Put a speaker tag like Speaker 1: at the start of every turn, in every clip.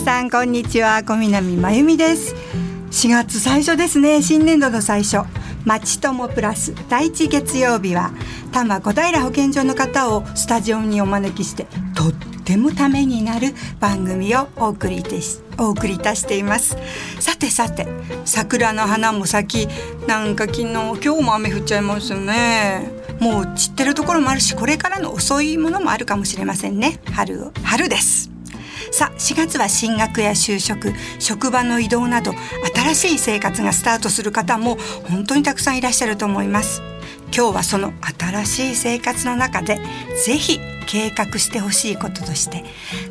Speaker 1: 皆さんこんにちは。小南真由美です。4月最初ですね。新年度の最初。まちともプラス第一月曜日は多摩小平保健所の方をスタジオにお招きしてとってもためになる番組をお送りいたしお送りいたしています。さてさて桜の花も咲きなんか昨日今日も雨降っちゃいますよね。もう散ってるところもあるしこれからの遅いものもあるかもしれませんね。春春です。さあ4月は進学や就職職場の移動など新しい生活がスタートする方も本当にたくさんいらっしゃると思います。今日はその新しい生活の中でぜひ計画してほしいこととして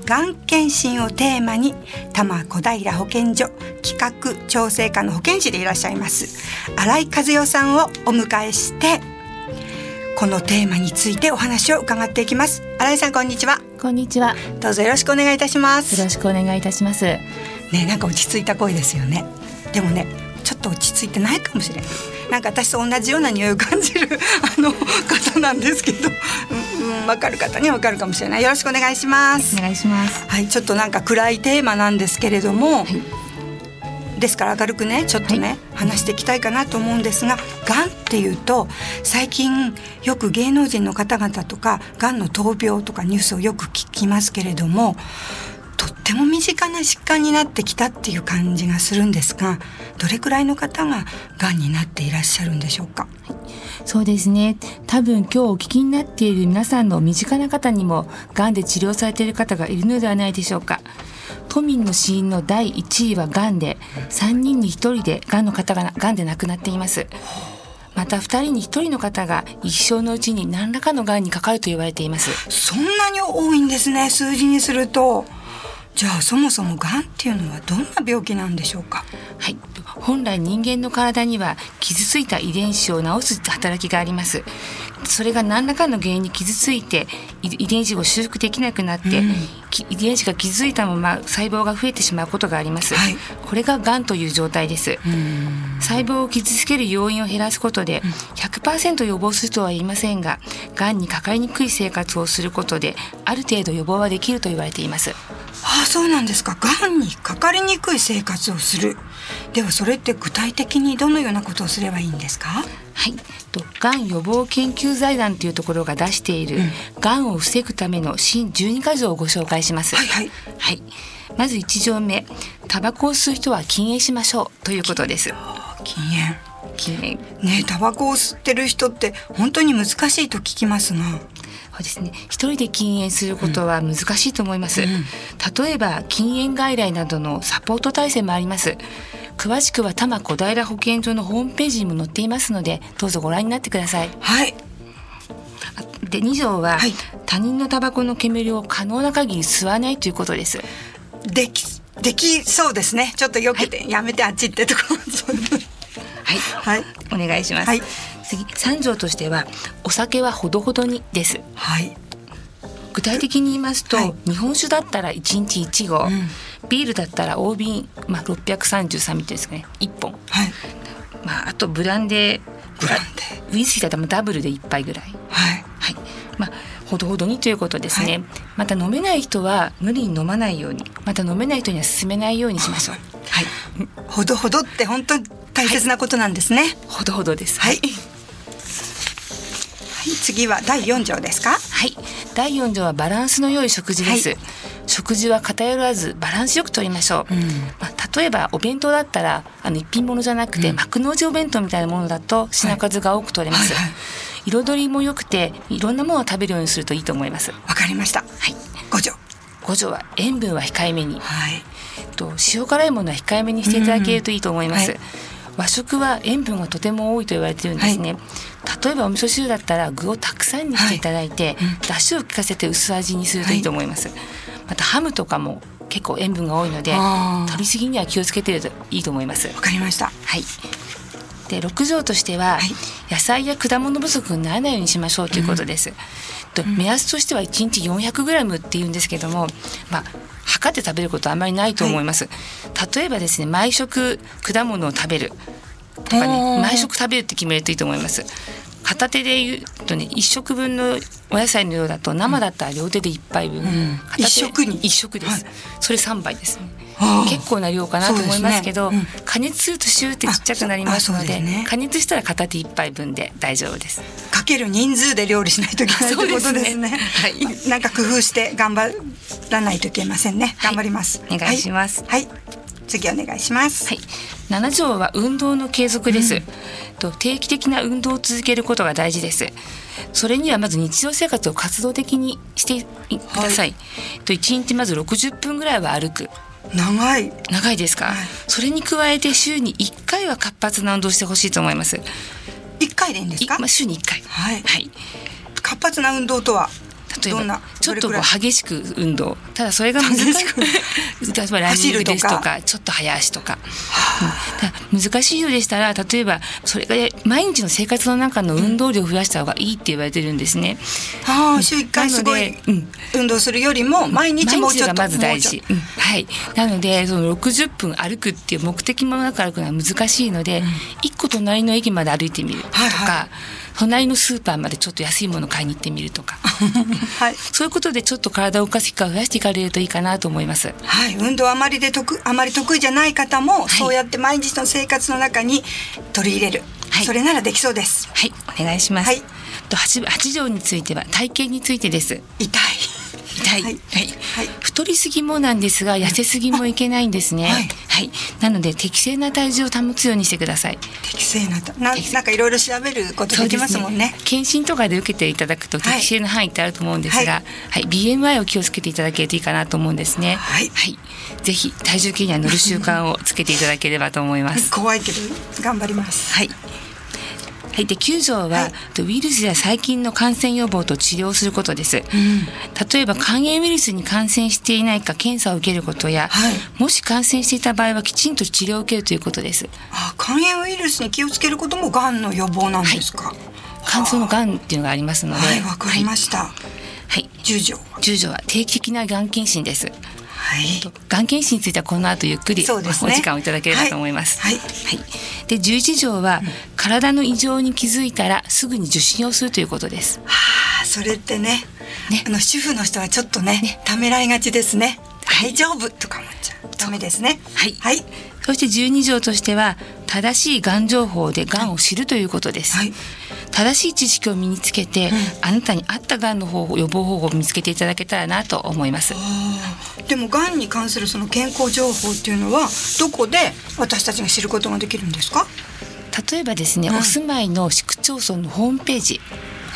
Speaker 1: がん検診をテーマに多摩小平保健所企画調整課の保健師でいらっしゃいます新井和代さんをお迎えしてこのテーマについてお話を伺っていきます。新井さんこんにちは。
Speaker 2: こんにちは。
Speaker 1: どうぞよろしくお願いいたします。
Speaker 2: よろしくお願いいたします。ね
Speaker 1: なんか落ち着いた声ですよね。でもねちょっと落ち着いてないかもしれないなんか私と同じような匂いを感じるあの方なんですけど、うん、わ、かる方にはわかるかもしれない。よろしくお願いします。
Speaker 2: お願いします。
Speaker 1: はいちょっとなんか暗いテーマなんですけれども、はいですから明るくねちょっとね、はい、話していきたいかなと思うんですががんっていうと最近よく芸能人の方々とかがんの闘病とかニュースをよく聞きますけれどもとっても身近な疾患になってきたっていう感じがするんですがどれくらいの方ががんになっていらっしゃるんでしょうか？
Speaker 2: そうですね多分今日お聞きになっている皆さんの身近な方にもがんで治療されている方がいるのではないでしょうか。都民の死因の第1位はがんで3人に1人でがんの方ががんで亡くなっています。また2人に1人の方が一生のうちに何らかのがんにかかると言われています。
Speaker 1: そんなに多いんですね数字にすると。じゃあそもそもがんっていうのはどんな病気なんでしょうか？
Speaker 2: はい本来人間の体には傷ついた遺伝子を治す働きがあります。それが何らかの原因に傷ついて遺伝子を修復できなくなって、うん、遺伝子が傷ついたまま細胞が増えてしまうことがあります、はい、これががんという状態です。細胞を傷つける要因を減らすことで100%予防するとは言いませんががんにかかりにくい生活をすることである程度予防はできると言われています。
Speaker 1: ああそうなんですか。がんにかかりにくい生活をするではそれって具体的にどのようなことをすればいいんですか？
Speaker 2: はい。とがん予防研究財団というところが出している、うん、がんを防ぐための新12か条をご紹介します。
Speaker 1: はい、はい、
Speaker 2: はい、まず1条目。タバコを吸う人は禁煙しましょう。ということです。
Speaker 1: 禁煙。禁煙。ねタバコを吸ってる人って本当に難しいと聞きますが。
Speaker 2: そうですね。一人で禁煙することは難しいと思います、うん、例えば禁煙外来などのサポート体制もあります詳しくは多摩小平保健所のホームページにも載っていますのでどうぞご覧になってください。
Speaker 1: はい
Speaker 2: で2条は、はい、他人のタバコの煙を可能な限り吸わないということです。
Speaker 1: できできそうですね。ちょっとよけて、はい、やめてあっち行ってとか。
Speaker 2: はい、はい、お願いします。はい、次3条としてはお酒はほどほどにです。
Speaker 1: はい。
Speaker 2: 具体的に言いますと、はい、日本酒だったら1日1合、うん、ビールだったら大瓶、まあ、633ミリですかね。1本、
Speaker 1: はい。
Speaker 2: まあ、あとブランデー。
Speaker 1: ブラン
Speaker 2: デー。ウイスキーだったらダブルで1杯ぐらい、
Speaker 1: はい。
Speaker 2: はい。まあ、ほどほどにということですね、はい、また飲めない人は無理に飲まないように。また飲めない人には勧めないようにしましょう。はい、
Speaker 1: ほどほどって本当に大切なことなんですね。はい、
Speaker 2: ほどほどです。
Speaker 1: はい。はい、次は第四条ですか？
Speaker 2: はい、第四条はバランスの良い食事です。はい食事は偏らずバランスよくとりましょう、うん、まあ、例えばお弁当だったらあの一品物じゃなくて、うん、幕の内お弁当みたいなものだと品数が多く取れます、はいはいはい、彩りも良くていろんなものを食べるようにするといいと思います。
Speaker 1: わかりました。
Speaker 2: はい。
Speaker 1: 五条。
Speaker 2: 五条は塩分は控えめに、
Speaker 1: はい、
Speaker 2: と塩辛いものは控えめにしていただけるといいと思います、うんはい和食は塩分がとても多いと言われてるんですね、はい、例えばお味噌汁だったら具をたくさんにしていただいて、はい。うん、出汁を効かせて薄味にするといいと思います、はい、またハムとかも結構塩分が多いので取りすぎには気をつけてるといいと思います。
Speaker 1: わかりました。
Speaker 2: はい。で6条としては、はい、野菜や果物不足にならないようにしましょうということです、うん、と目安としては1日 400g っていうんですけどもまあ測って食べることはあまりないと思います、はい、例えばですね毎食果物を食べるとかね毎食食べるって決めるといいと思います片手で言うとね一食分のお野菜の量だと生だったら両手で一杯分、
Speaker 1: ん。
Speaker 2: 片手
Speaker 1: 一食に。
Speaker 2: 一食です、
Speaker 1: はい。
Speaker 2: それ三杯です。ね結構な量かなと思いますけど
Speaker 1: そうですね。
Speaker 2: 加熱するとシューってちっちゃくなりますので
Speaker 1: ね。
Speaker 2: 加熱したら片手一杯分で大丈夫です。
Speaker 1: かける人数で料理しないといけないということですね。
Speaker 2: ね。はい。
Speaker 1: なんか工夫して頑張らないといけませんね。頑張ります。
Speaker 2: お願いします。
Speaker 1: はい。はい次お願いします。
Speaker 2: はい、7条は運動の継続です、と定期的な運動を続けることが大事です。それにはまず日常生活を活動的にしてください、と1日まず60分ぐらいは歩く。
Speaker 1: 長い。
Speaker 2: 長いですか、
Speaker 1: はい。
Speaker 2: それに加えて週に1回は活発な運動をしてほしいと思います。
Speaker 1: 一回でいいんですか？
Speaker 2: いまあ、。週に1回。
Speaker 1: はい。
Speaker 2: はい、
Speaker 1: 活発な運動とは？
Speaker 2: 例えば
Speaker 1: どんな
Speaker 2: ちょっとこ
Speaker 1: う
Speaker 2: 激しく運動。ただそれが 難し
Speaker 1: く
Speaker 2: く例えばランニングですとかちょっと早足とか,、うん難しいようでしたら例えばそれが毎日の生活の中の運動量を増やした方がいいって言われてるんですね。
Speaker 1: ああ、週一回すごい運動するよりも毎日もうちょっと
Speaker 2: 毎日がまず大。事うん。はい。なのでその60分歩くっていう目的もなく歩くのは難しいので、一個隣の駅まで歩いてみるとか、
Speaker 1: はいは
Speaker 2: 隣のスーパーまでちょっと安いもの買いに行ってみるとか。
Speaker 1: と はい。
Speaker 2: そういうことでちょっと体を動かす機会を増やしていかれるといいかなと思います。
Speaker 1: はい、運動あまりで得あまり得意じゃない方も、
Speaker 2: い
Speaker 1: そうやって毎日の生活の中に取り入れる、
Speaker 2: はい
Speaker 1: それならできそうです
Speaker 2: はい、お願いします。
Speaker 1: はい
Speaker 2: と八八条については体型についてです。
Speaker 1: 痛い
Speaker 2: 痛い、
Speaker 1: は
Speaker 2: はい。太りすぎもなんですが、痩せすぎもいけないんですね。
Speaker 1: は
Speaker 2: はい。い、なので適正な体重を保つようにしてください。
Speaker 1: 適正なとななんかいろいろ調べることできますもんね。
Speaker 2: 検診とかで受けていただくと
Speaker 1: はい。
Speaker 2: 適正な範囲ってあると思うんですが、
Speaker 1: は
Speaker 2: はい、BMI を気をつけていただけるといいかなと思うんですね。
Speaker 1: はい。
Speaker 2: ぜひ体重計には乗る習慣をつけていただければと思います。
Speaker 1: 怖いけど頑張ります。
Speaker 2: はい。はい、で9条は、
Speaker 1: はい。
Speaker 2: ウイルスや細菌の感染予防と治療することです。例えば肝炎ウイルスに感染していないか検査を受けることや、
Speaker 1: はい。
Speaker 2: もし感染していた場合はきちんと治療を受けるということです。
Speaker 1: あ肝炎ウイルスに気をつけることもがんの予防なんですか？
Speaker 2: 肝臓のがんっていうのがありますので、
Speaker 1: はいわ、かりました、
Speaker 2: はい、
Speaker 1: 10条
Speaker 2: 10条は定期的ながん検診です。がん検診についてはこの後ゆっくりお時間をいただければと思います。
Speaker 1: はい。はい。
Speaker 2: で11条は、体の異常に気づいたらすぐに受診をするということです。
Speaker 1: はあそれってね
Speaker 2: ね。
Speaker 1: あの主婦の人はちょっとねためらいがちですね。大丈夫とか思っちゃう。ダメですね。
Speaker 2: はい。
Speaker 1: はい。
Speaker 2: そして12条としては正しいがん情報でがんを知るということです。
Speaker 1: はい。
Speaker 2: 正しい知識を身につけて、あなたに合ったがんの方法予防方法を見つけていただけたらなと思います。
Speaker 1: でもがんに関するその健康情報っていうのはどこで私たちが知ることができるんですか？
Speaker 2: 例えばですね、
Speaker 1: うん。
Speaker 2: お住まいの市区町村のホームページ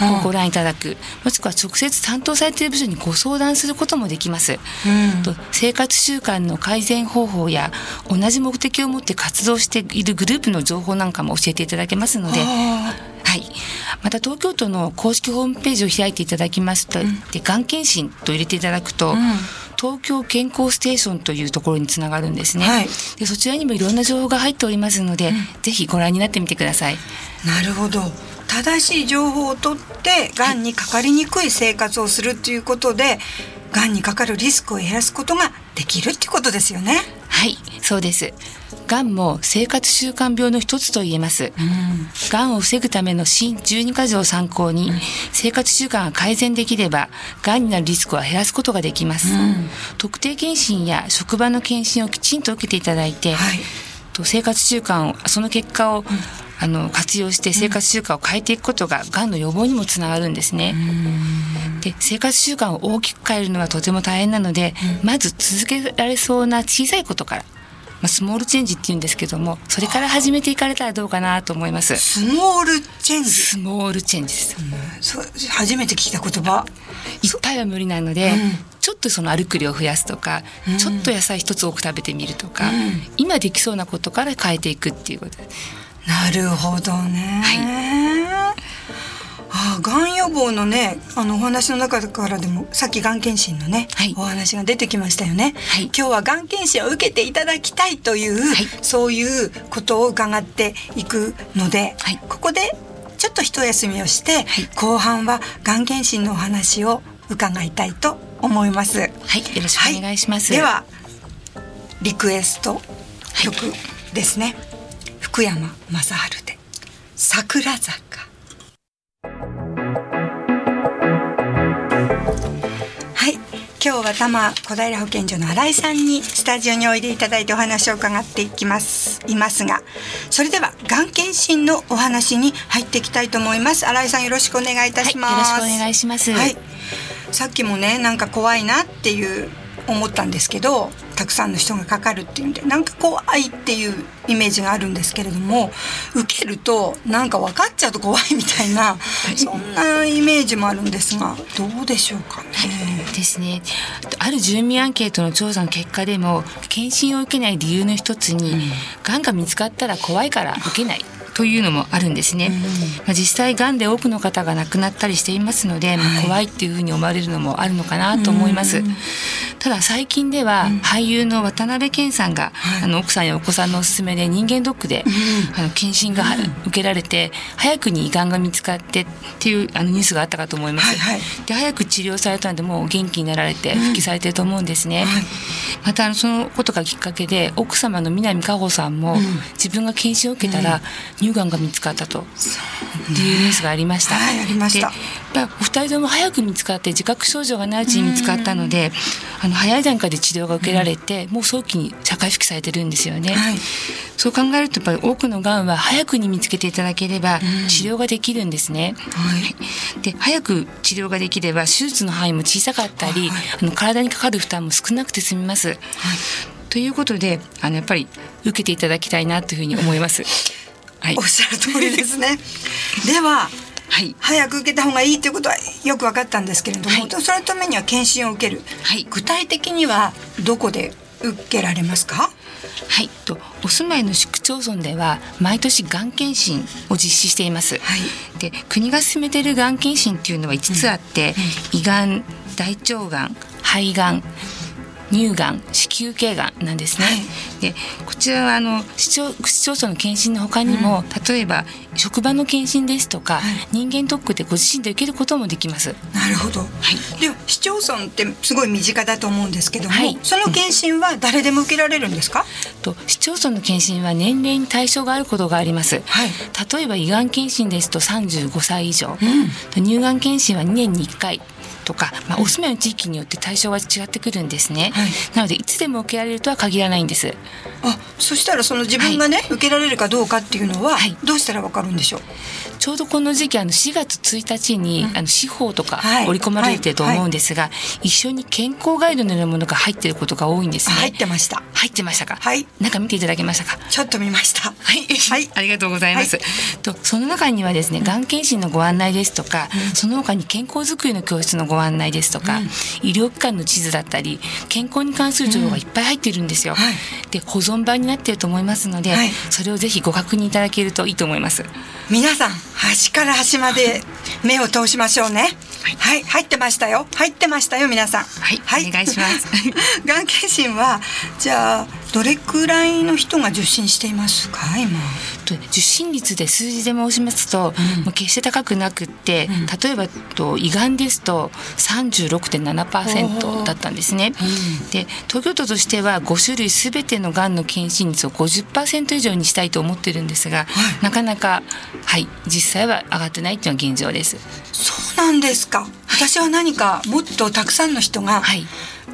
Speaker 2: をご覧いただく、もしくは直接担当されている部署にご相談することもできます。
Speaker 1: うん。
Speaker 2: と生活習慣の改善方法や同じ目的を持って活動しているグループの情報なんかも教えていただけますので、
Speaker 1: あ
Speaker 2: はい、また東京都の公式ホームページを開いていただきますと、でがん検診と入れていただくと、東京健康ステーションというところにつながるんですね、
Speaker 1: はい。
Speaker 2: でそちらにもいろんな情報が入っておりますので、ぜひご覧になってみてください。
Speaker 1: なるほど正しい情報をとってがんにかかりにくい生活をするっていうことでがんにかかるリスクを減らすことができるってことですよね。
Speaker 2: はいそうです。がんも生活習慣病の一つと言えます、がん。を防ぐための新12か条を参考に、生活習慣が改善できればがんになるリスクは減らすことができます、特定検診や職場の検診をきちんと受けていただいて、
Speaker 1: はい。
Speaker 2: と生活習慣をその結果を、あの活用して生活習慣を変えていくことががんの予防にもつながるんですね。で生活習慣を大きく変えるのはとても大変なので、まず続けられそうな小さいことから、まあ、スモールチェンジっていうんですけどもそれから始めていかれたらどうかなと思います。
Speaker 1: スモールチェンジ？
Speaker 2: スモールチェンジです。
Speaker 1: そう初めて聞いた言葉？
Speaker 2: いっぱいは無理なので、
Speaker 1: うん
Speaker 2: ちょっとその歩く量を増やすとか、ちょっと野菜一つ多く食べてみるとか、今できそうなことから変えていくっていうことです。
Speaker 1: なるほどね。ああ、がん予防のね、あのお話の中からでも、さっきがん検診のね、
Speaker 2: はい。
Speaker 1: お話が出てきましたよね。
Speaker 2: はい。
Speaker 1: 今日はがん検診を受けていただきたいという、
Speaker 2: はい。
Speaker 1: そういうことを伺っていくので、
Speaker 2: はい。
Speaker 1: ここでちょっと一休みをして、後半はがん検診のお話を伺いたいと思います。
Speaker 2: はい、よろしくお願いします。
Speaker 1: ではリクエスト曲ですね、福山雅治で「桜坂」。はい今日は多摩小平保健所の新井さんにスタジオにおいでいただいてお話を伺っていきます。いますがそれではがん検診のお話に入っていきたいと思います。新井さんよろしくお願いいたします、
Speaker 2: はい、よろしくお願いします。
Speaker 1: はい。さっきもねなんか怖いなっていう思ったんですけどたくさんの人がかかるっていうんでなんか怖いっていうイメージがあるんですけれども受けるとなんか分かっちゃうと怖いみたいな、はい、そんなイメージもあるんですがどうでしょうかね。
Speaker 2: ですね。ある住民アンケートの調査の結果でも検診を受けない理由の一つに、うん、がんが見つかったら怖いから受けないというのもあるんですね、まあ、実際がんで多くの方が亡くなったりしていますので、まあ、怖いっていうふうに思われるのもあるのかなと思います、ただ最近では俳優の渡辺謙さんが、あの奥さんやお子さんのおすすめで人間ドックで、あの検診が受けられて早くに胃がんが見つかってっていうあのニュースがあったかと思います、はいはい、で早く治療されたのでもう元気になられて復帰されてると思うんですね、またあのそのことがきっかけで奥様の南加穂さんも、自分が検診を受けたら、乳がんが見つかったとっていうニュースがありました。
Speaker 1: はい、ありました。
Speaker 2: お二人とも早く見つかって自覚症状がないうちに見つかったので、あの早い段階で治療が受けられて、もう早期に社会復帰されてるんですよね。はい、そう考えるとやっぱり多くのがんは早くに見つけていただければ治療ができるんですね。はい、で早く治療ができれば手術の範囲も小さかったり、はい、あの体にかかる負担も少なくて済みます。はい、ということであのやっぱり受けていただきたいなというふうに思います。
Speaker 1: はい、おっしゃる通りですね。では、はい、早く受けた方がいいということはよく分かったんですけれども、はい、そのためには検診を受ける、はい、具体的にはどこで受けられますか？
Speaker 2: はい。とお住まいの市区町村では毎年がん検診を実施しています、はい、で国が進めているがん検診っていうのは5つあって、うんうん、胃がん大腸がん肺がん乳がん子宮頸がんなんですね、はい、でこちらはあの市町市町村の検診のほかにも、うん、例えば職場の検診ですとか、はい、人間ドックでご自身で受けることもできます。
Speaker 1: なるほど、はい、で市町村ってすごい身近だと思うんですけども、はい、その検診は誰でも受けられるんですか、
Speaker 2: うん、と市町村の検診は年齢に対象があることがあります、はい、例えば胃がん検診ですと35歳以上、うん、乳がん検診は2年に1回とか、まあ、お住まいの地域によって対象が違ってくるんですね、はい、なのでいつでも受けられるとは限らないんです。
Speaker 1: あそしたらその自分がね、はい、受けられるかどうかっていうのは、どうしたらわかるんでしょう？
Speaker 2: ちょうどこの時期あの4月1日に、あの司法とか織り込まれてると思うんですが、一緒に健康ガイドのようなものが入っていることが多いんですね。
Speaker 1: 入ってました。
Speaker 2: 入ってましたか？
Speaker 1: はい。
Speaker 2: 中見ていただけましたか？
Speaker 1: ちょっと見ました。は
Speaker 2: い、はい、ありがとうございます、とその中にはですねがん。検診のご案内ですとか、その他に健康づくりの教室のご案内ですとか、医療機関の地図だったり健康に関する情報がいっぱい入っているんですよ、で保存版になっていると思いますので、それをぜひご確認いただけるといいと思います。
Speaker 1: 皆さん端から端まで目を通しましょうね。はい、はい、入ってましたよ。入ってましたよ、皆さん。
Speaker 2: はい、はい、お願いします。
Speaker 1: がん検診は、じゃあ、どれくらいの人が受診していますか今？
Speaker 2: 受診率で数字で申しますと、うん、もう決して高くなくって、うん、例えばと胃がんですと36.7%だったんですね、うん、で東京都としては5種類すべてのがんの検診率を50%以上にしたいと思ってるんですが、はい、なかなかはい実際は上がってないっていうのが現状です。
Speaker 1: そうなんですか。私は何かもっとたくさんの人が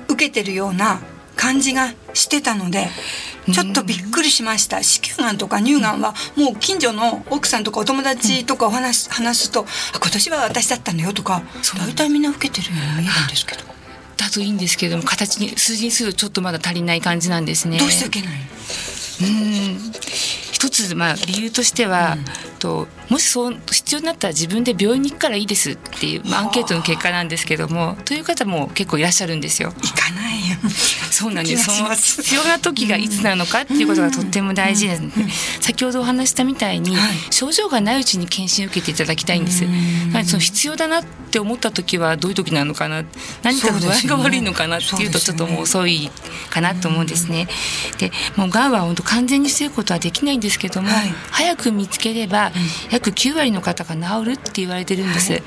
Speaker 1: 受けてるような感じがしてたのでちょっとびっくりしました。子宮がんとか乳がんはもう近所の奥さんとかお友達とかお話話すと「今年は私だったんだよ」とか大体みんな受けてるように見えるんですけど。
Speaker 2: だといいんですけども形に数字にするとちょっとまだ足りない感じなんですね。
Speaker 1: どうして受けない
Speaker 2: うん。一つまあ理由としては、うん、ともしそう必要になったら自分で病院に行くからいいですっていう、まあ、アンケートの結果なんですけどもという方も結構いらっしゃるんですよ。
Speaker 1: 行かないよ
Speaker 2: そうなんです。その必要な時がいつなのかっていうことがとっても大事です。ので、先ほどお話したみたいに、はい、症状がないうちに検診を受けていただきたいんです。その必要だなって思った時はどういう時なのかな。何か具合が悪いのかなっていうとちょっともう遅いかなと思うんですね。でもうがんは本当完全に防ぐことはできないんですけども、はい、早く見つければ、約9割の方が治るって言われてるんです。はい、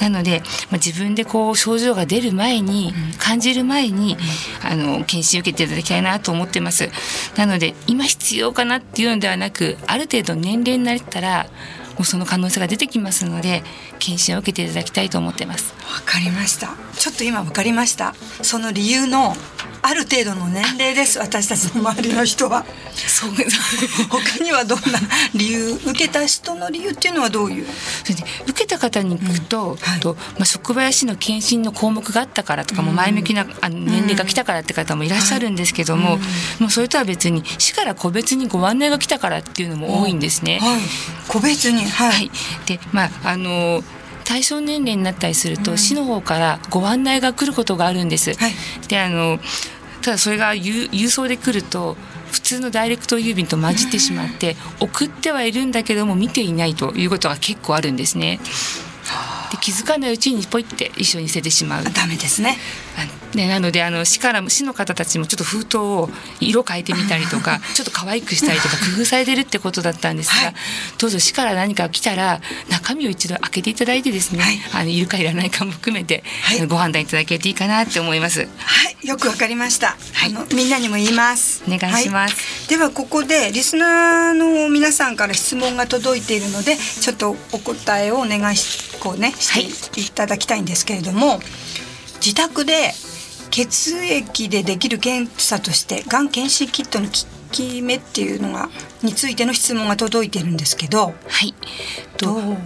Speaker 2: なので、まあ、自分でこう症状が出る前に、感じる前に、あの検診受けていただきたいなと思ってます。なので今必要かなっていうのではなくある程度年齢になったらその可能性が出てきますので検診を受けていただきたいと思ってます
Speaker 1: わかりましたちょっと今わかりました。その理由のある程度の年齢です。私たちの周りの人は。
Speaker 2: そう
Speaker 1: 他にはどんな理由受けた人の理由っていうのはどういう？
Speaker 2: 受けた方に聞くと,、
Speaker 1: うん。はい。
Speaker 2: とまあ、職場や市の検診の項目があったからとか、もう前向きなあの年齢が来たからって方もいらっしゃるんですけども、もうそれとは別に市から個別にご案内が来たからっていうのも多いんですね。
Speaker 1: はい。個別にはい、
Speaker 2: はい、でまああの対象年齢になったりすると、市の方からご案内が来ることがあるんです。
Speaker 1: はい
Speaker 2: であのただそれが郵郵送で来ると普通のダイレクト郵便と混じってしまって送ってはいるんだけども見ていないということが結構あるんですね。で気づかないうちにポイって一緒に捨ててしまう。
Speaker 1: ダメですね。
Speaker 2: あね、なのであの市から市の方たちもちょっと封筒を色変えてみたりとか ちょっと可愛くしたりとか工夫されてるってことだったんですが、
Speaker 1: はい。
Speaker 2: どうぞ市から何か来たら中身を一度開けていただいてですね、
Speaker 1: はい。
Speaker 2: あのいるかいらないかも含めて、
Speaker 1: はい。
Speaker 2: ご判断いただけるといいかなって思います。
Speaker 1: はい。よくわかりました、
Speaker 2: はい。
Speaker 1: あのみんなにも言います。
Speaker 2: お願いします。
Speaker 1: はい。ではここでリスナーの皆さんから質問が届いているのでちょっとお答えをお願いしこうねしてい。ただきたいんですけれども、自宅で血液でできる検査としてがん検診キットのき目っていうのがについての質問が届いてるんですけど
Speaker 2: はい。と
Speaker 1: どう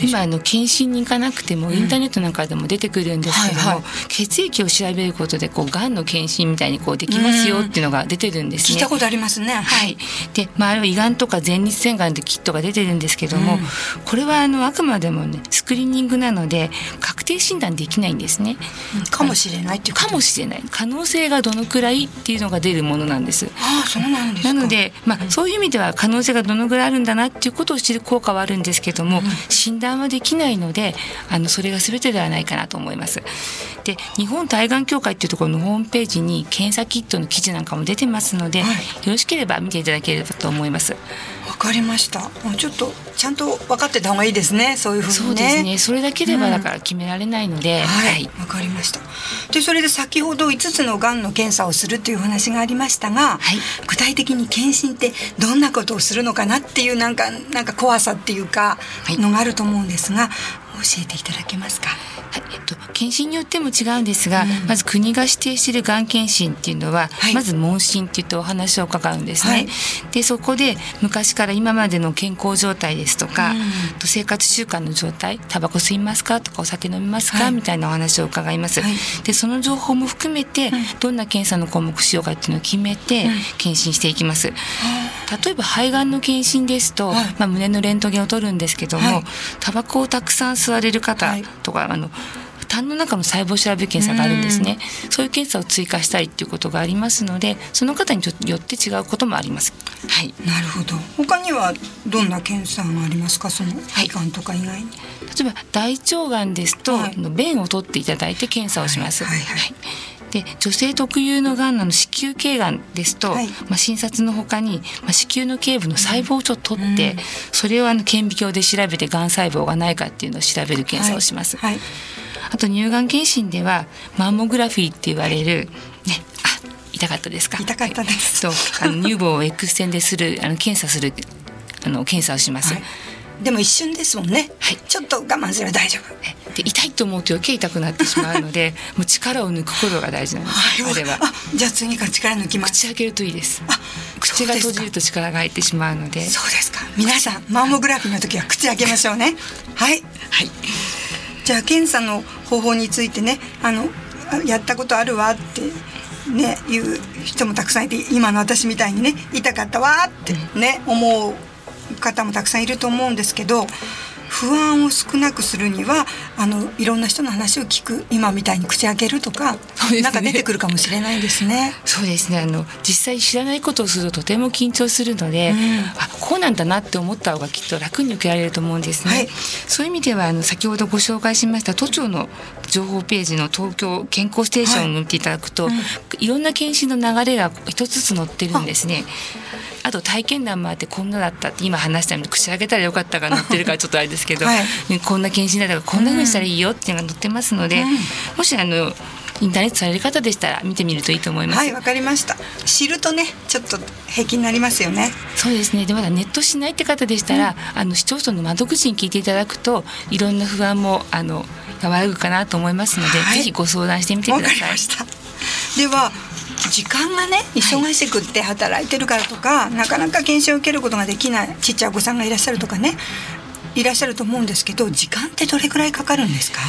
Speaker 2: 今あの検診に行かなくてもインターネットなんかでも出てくるんですけども、
Speaker 1: はいはい。
Speaker 2: 血液を調べることでこうがんの検診みたいにこうできますよっていうのが出てるんですね。
Speaker 1: 聞いたことありますね。
Speaker 2: はい、で、まあ、あれは胃がんとか前立腺がんってキットが出てるんですけども、
Speaker 1: うん。
Speaker 2: これはあのあくまでもねスクリーニングなので確定診断できないんですね。
Speaker 1: かもしれないっていう
Speaker 2: か？もしれない。可能性がどのくらいっていうのが出るものなんです。
Speaker 1: ああそうなん
Speaker 2: なので、まあ、そういう意味では可能性がどのぐらいあるんだなっていうことを知る効果はあるんですけども、診断はできないのであのそれが全てではないかなと思います。で日本対がん協会っていうところのホームページに検査キットの記事なんかも出てますので、
Speaker 1: はい
Speaker 2: よろしければ見ていただければと思います。
Speaker 1: わかりました。もうちょっとちゃんと分かってた方がいいですね。そういうふう
Speaker 2: そう
Speaker 1: にね
Speaker 2: ですね。それだけでは
Speaker 1: うん。
Speaker 2: だから決められないので、
Speaker 1: はい、わかりました。で、それで先ほど5つのがんの検査をするっていうお話がありましたが、
Speaker 2: はい。
Speaker 1: 具体的に検診ってどんなことをするのかなっていうなんかなんか怖さっていうか
Speaker 2: はい。
Speaker 1: のがあると思うんですが、教えていただけますか？
Speaker 2: はいえっと、検診によっても違うんですが、
Speaker 1: うん。
Speaker 2: まず国が指定しているがん検診っていうのは、
Speaker 1: はい。
Speaker 2: まず問診って言ってお話を伺うんですね。
Speaker 1: はい。
Speaker 2: でそこで昔から今までの健康状態ですとか、
Speaker 1: うん。
Speaker 2: と生活習慣の状態タバコ吸いますかとかお酒飲みますか、
Speaker 1: はい。
Speaker 2: みたいなお話を伺います。
Speaker 1: はい。
Speaker 2: でその情報も含めて、どんな検査の項目しようかっていうのを決めて、検診していきます。例えば肺がんの検診ですと、
Speaker 1: はい。
Speaker 2: まあ、胸のレントゲンを取るんですけども、
Speaker 1: はい。
Speaker 2: タバコをたくさん吸われる方
Speaker 1: はい。
Speaker 2: とか、あの痰の中の細胞調べる検査があるんですねそういう検査を追加したいっていうことがありますのでその方によって違うこともありますはい
Speaker 1: なるほど。他にはどんな検査がありますか？その肺がんとか以外に。
Speaker 2: 例えば大腸がんですと、
Speaker 1: はい
Speaker 2: 便を取っていただいて検査をします。
Speaker 1: はいはいはい
Speaker 2: で女性特有のがんなの子宮頸がんですと、
Speaker 1: はい
Speaker 2: まあ、診察のほかに、まあ、子宮の頸部の細胞をちょっと取って、
Speaker 1: うん
Speaker 2: それをあの顕微鏡で調べてがん細胞がないかっていうのを調べる検査をします。
Speaker 1: はい。
Speaker 2: あと乳がん検診ではマンモグラフィーって言われるねあ痛かったですか？
Speaker 1: 痛かったです
Speaker 2: とあの乳房を X 線でするあの検査するあの検査をします。
Speaker 1: はいでも一瞬ですもんね。
Speaker 2: はい
Speaker 1: ちょっと我慢すれば大丈夫。
Speaker 2: で痛いと思うと余計痛くなってしまうので もう力を抜くことが大事なんです、あれは
Speaker 1: あ、じゃあ次から力抜きます。
Speaker 2: 口開けるといいです
Speaker 1: あ、
Speaker 2: 口が閉じると力が入ってしまうので
Speaker 1: そうですか。皆さん、マンモグラフィーの時は口開けましょうね。はい。
Speaker 2: はい
Speaker 1: じゃあ検査の方法についてね、あのあやったことあるわってねいう人もたくさんいて、今の私みたいにね痛かったわってね思う方もたくさんいると思うんですけど。不安を少なくするにはあのいろんな人の話を聞く今みたいに口開けるとか、
Speaker 2: ね。
Speaker 1: なんか出てくるかもしれないですね。
Speaker 2: そうですね。あの実際知らないことをするととても緊張するので、
Speaker 1: うん。
Speaker 2: あこうなんだなって思った方がきっと楽に受けられると思うんですね、
Speaker 1: はい。
Speaker 2: そういう意味ではあの先ほどご紹介しました都庁の情報ページの東京健康ステーションを見ていただくと、
Speaker 1: はい。
Speaker 2: いろんな検診の流れが一つずつ載ってるんですねあと体験談もあってこんなだった。って今話したように口開けたらよかったが載ってるからちょっとあれですけど、
Speaker 1: はい。
Speaker 2: こんな検診だったからこんな風にしたらいいよっていうのが載ってますので、
Speaker 1: うん。
Speaker 2: もしあのインターネットされる方でしたら見てみるといいと思います。
Speaker 1: はいわかりました。知るとねちょっと平気になりますよね。
Speaker 2: そうですね。でまだネットしないって方でしたら、あの市町村の窓口に聞いていただくといろんな不安もあの和らぐかなと思いますので、
Speaker 1: はい。
Speaker 2: ぜひご相談してみて
Speaker 1: わ
Speaker 2: ください。
Speaker 1: かりました。では時間がね忙しくって働いてるからとか、なかなか検診を受けることができないちっちゃいお子さんがいらっしゃるとかねいらっしゃると思うんですけど時間ってどれくらいかかるんですか？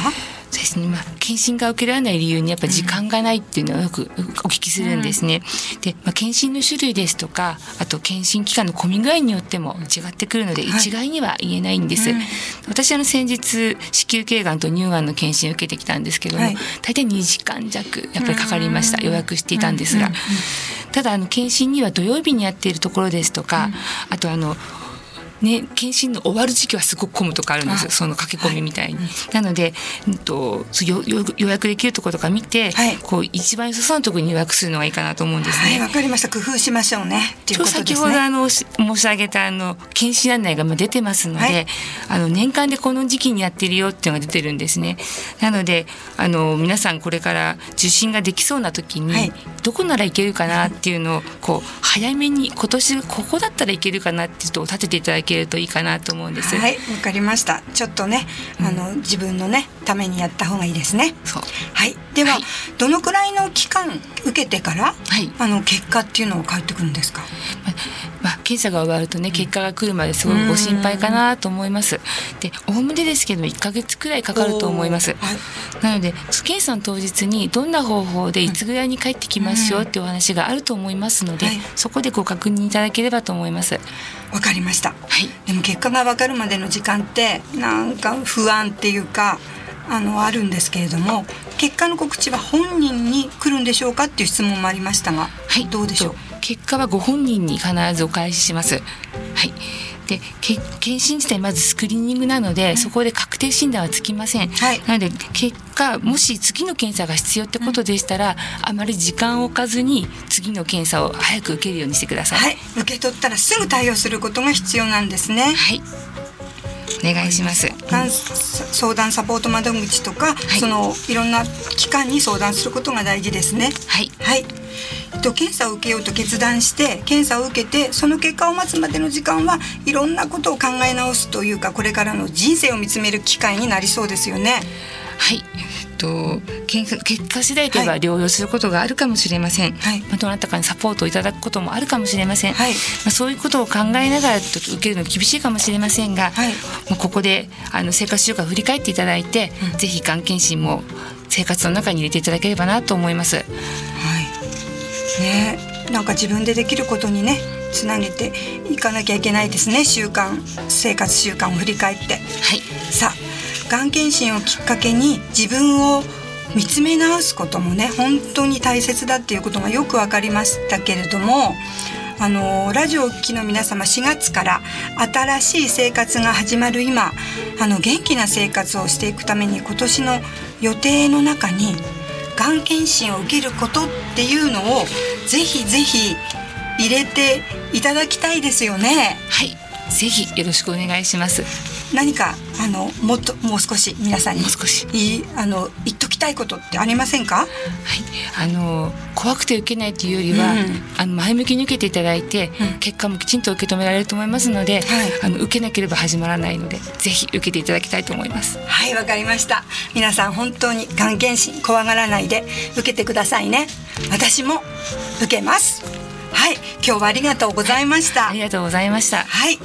Speaker 2: そうですね、まあ、検診が受けられない理由にやっぱり時間がないっていうのはよくお聞きするんですね。で、まあ、検診の種類ですとかあと検診期間の混み具合によっても違ってくるので、
Speaker 1: はい。
Speaker 2: 一概には言えないんです。
Speaker 1: うん。
Speaker 2: 私あの先日子宮頸がんと乳がんの検診を受けてきたんですけども、
Speaker 1: はい。
Speaker 2: 大体2時間弱やっぱりかかりました。予約していたんですが、
Speaker 1: うんうん
Speaker 2: ただあの検診には土曜日にやっているところですとか、あとあのね、検診の終わる時期はすごく混むとかあるんです
Speaker 1: あ
Speaker 2: その駆け込みみたいに。なので、うんと、よよ予約できるところとか見て、
Speaker 1: はい。
Speaker 2: こう一番良さそうなところに予約するのがいいかなと思うんです
Speaker 1: はい
Speaker 2: ね。
Speaker 1: わかりました。工夫しましょうね。う
Speaker 2: 今日先ほどあのし申し上げたあの検診案内がまあ出てますので、
Speaker 1: はい。
Speaker 2: あの年間でこの時期にやってるよっていうのが出てるんですね。なのであの皆さんこれから受診ができそうな時に、
Speaker 1: はい。
Speaker 2: どこならいけるかなっていうのをこう早めに今年ここだったらいけるかなっていうのを立てていただけるといいかなと思うんです。
Speaker 1: はいわかりました。ちょっとねあの、自分のねためにやった方がいいですね。
Speaker 2: そう。
Speaker 1: はい。では、
Speaker 2: はい。
Speaker 1: どのくらいの期間受けてから、
Speaker 2: はい。
Speaker 1: あの結果っていうのを返ってくるんですか？
Speaker 2: まあ、検査が終わるとね結果が来るまですごくご心配かなと思います。でおおむねですけど1ヶ月くらいかかると思います。
Speaker 1: はい。
Speaker 2: なので検査の当日にどんな方法でいつぐらいに帰ってきますよっていうお話があると思いますので、
Speaker 1: はい。
Speaker 2: そこでご確認いただければと思います。は
Speaker 1: わかりました
Speaker 2: い。
Speaker 1: でも結果が分かるまでの時間ってなんか不安っていうかあのあるんですけれども結果の告知は本人に来るんでしょうかっていう質問もありましたが、
Speaker 2: はい、
Speaker 1: どうでしょう？
Speaker 2: と結果はご本人に必ずお返しします。はい。で、け検診自体まずスクリーニングなので、そこで確定診断はつきません。
Speaker 1: はい
Speaker 2: なので結果もし次の検査が必要ってことでしたら、あまり時間を置かずに次の検査を早く受けるようにしてください。
Speaker 1: はい受け取ったらすぐ対応することが必要なんですね
Speaker 2: はい。お願いします。
Speaker 1: がん相談サポート窓口とか、
Speaker 2: い
Speaker 1: そのいろんな機関に相談することが大事ですね
Speaker 2: はい。
Speaker 1: はい。えっと検査を受けようと決断して検査を受けてその結果を待つまでの時間はいろんなことを考え直すというかこれからの人生を見つめる機会になりそうですよね。
Speaker 2: はい。と結果次第では
Speaker 1: はい
Speaker 2: 療養することがあるかもしれません。
Speaker 1: はい
Speaker 2: まあどなたかにサポートをいただくこともあるかもしれません。
Speaker 1: はい
Speaker 2: まあそういうことを考えながらちょっと受けるの厳しいかもしれませんが、
Speaker 1: はい
Speaker 2: まあここであの生活習慣を振り返っていただいて、ぜひがん検診も生活の中に入れていただければなと思います。
Speaker 1: はい。ね、なんか自分でできることにねつなげていかなきゃいけないですね習慣生活習慣を振り返って。
Speaker 2: はい。
Speaker 1: さあがん検診をきっかけに自分を見つめ直すこともね本当に大切だっていうことがよく分かりましたけれどもあのラジオをお聞きの皆様4月から新しい生活が始まる今あの元気な生活をしていくために今年の予定の中にがん検診を受けることっていうのをぜひぜひ入れていただきたいですよね。
Speaker 2: はい。ぜひよろしくお願いします。
Speaker 1: 何かあのもっともう少し皆さんに
Speaker 2: もう少し
Speaker 1: いいあの言っときたいことってありませんか？
Speaker 2: はい、あの怖くて受けないというよりは、
Speaker 1: うん
Speaker 2: あの前向きに受けていただいて、
Speaker 1: うん
Speaker 2: 結果もきちんと受け止められると思いますので、
Speaker 1: はい
Speaker 2: あの受けなければ始まらないのでぜひ受けていただきたいと思います。
Speaker 1: はいわかりました。皆さん本当にがん検診怖がらないで受けてくださいね。私も受けます。はい今日はありがとうございました。
Speaker 2: ありがとうございました。
Speaker 1: はい。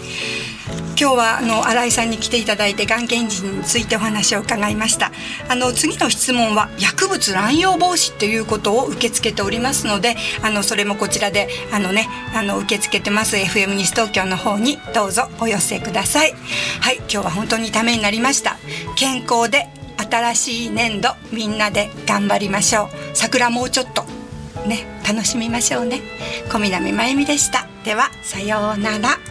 Speaker 1: 今日はあの新井さんに来ていただいてがん検診についてお話を伺いましたあの次の質問は薬物乱用防止ということを受け付けておりますのであのそれもこちらであのねあの受け付けてます FM 西東京の方にどうぞお寄せくださいはい今日は本当にためになりました健康で新しい年度みんなで頑張りましょう桜もうちょっとね楽しみましょうね。小南真由美でした。ではさようなら。